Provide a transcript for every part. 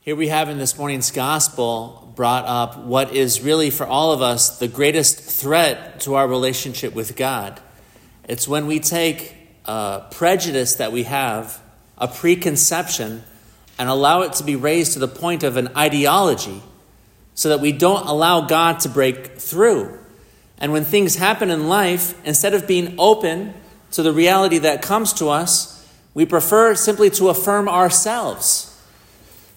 Here we have in this morning's gospel brought up what is really for all of us the greatest threat to our relationship with God. It's when we take a prejudice that we have, a preconception, and allow it to be raised to the point of an ideology so that we don't allow God to break through. And when things happen in life, instead of being open to the reality that comes to us, we prefer simply to affirm ourselves.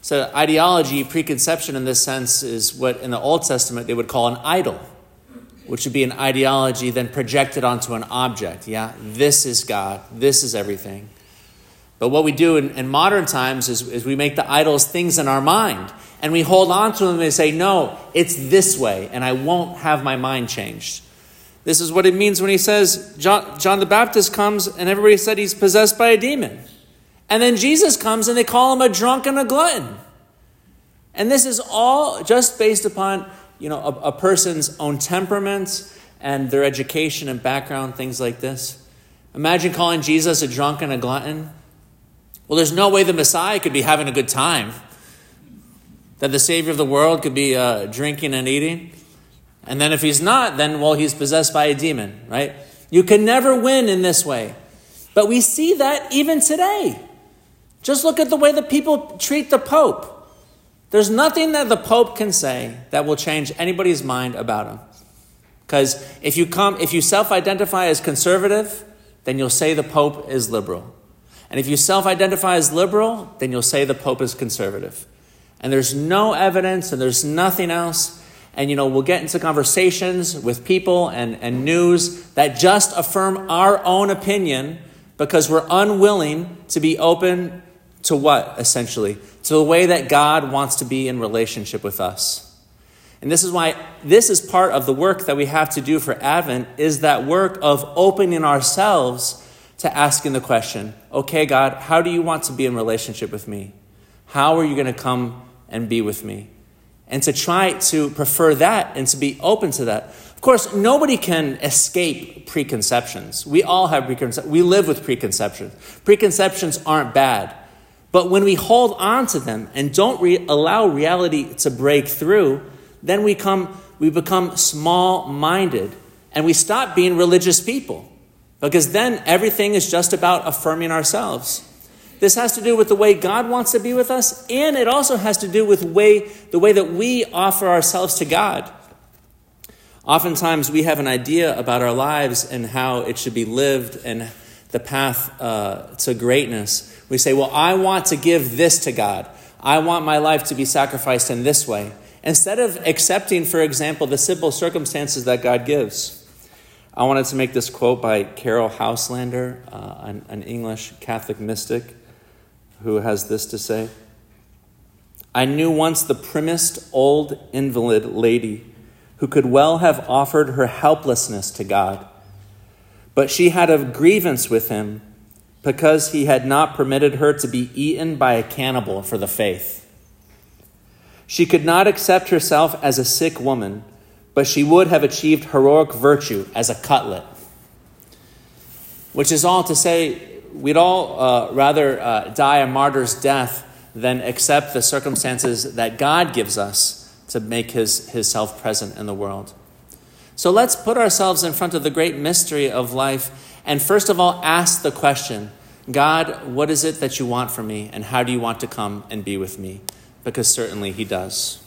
So, ideology, preconception in this sense, is what in the Old Testament they would call an idol, which would be an ideology then projected onto an object. Yeah, this is God, this is everything. But what we do in, in modern times is, is we make the idols things in our mind, and we hold on to them and say, No, it's this way, and I won't have my mind changed. This is what it means when he says John, John the Baptist comes and everybody said he's possessed by a demon. And then Jesus comes and they call him a drunk and a glutton. And this is all just based upon, you know, a, a person's own temperament and their education and background, things like this. Imagine calling Jesus a drunk and a glutton. Well, there's no way the Messiah could be having a good time. That the Savior of the world could be uh, drinking and eating. And then if he's not, then, well, he's possessed by a demon, right? You can never win in this way. But we see that even today. Just look at the way that people treat the Pope. There's nothing that the Pope can say that will change anybody's mind about him. Because if you come, if you self-identify as conservative, then you'll say the Pope is liberal. And if you self-identify as liberal, then you'll say the Pope is conservative. And there's no evidence and there's nothing else and you know we'll get into conversations with people and, and news that just affirm our own opinion because we're unwilling to be open to what essentially to the way that god wants to be in relationship with us and this is why this is part of the work that we have to do for advent is that work of opening ourselves to asking the question okay god how do you want to be in relationship with me how are you going to come and be with me and to try to prefer that and to be open to that. Of course, nobody can escape preconceptions. We all have preconceptions. We live with preconceptions. Preconceptions aren't bad. But when we hold on to them and don't re- allow reality to break through, then we, come, we become small minded and we stop being religious people. Because then everything is just about affirming ourselves. This has to do with the way God wants to be with us, and it also has to do with way, the way that we offer ourselves to God. Oftentimes, we have an idea about our lives and how it should be lived and the path uh, to greatness. We say, Well, I want to give this to God. I want my life to be sacrificed in this way. Instead of accepting, for example, the simple circumstances that God gives. I wanted to make this quote by Caryll Houselander, uh, an, an English Catholic mystic who has this to say I knew once the primmest old invalid lady who could well have offered her helplessness to God, but she had a grievance with him because he had not permitted her to be eaten by a cannibal for the faith. She could not accept herself as a sick woman, but she would have achieved heroic virtue as a cutlet. Which is all to say, we'd all uh, rather uh, die a martyr's death than accept the circumstances that God gives us to make his, his self present in the world. So let's put ourselves in front of the great mystery of life and first of all ask the question God, what is it that you want from me, and how do you want to come and be with me? Because certainly he does.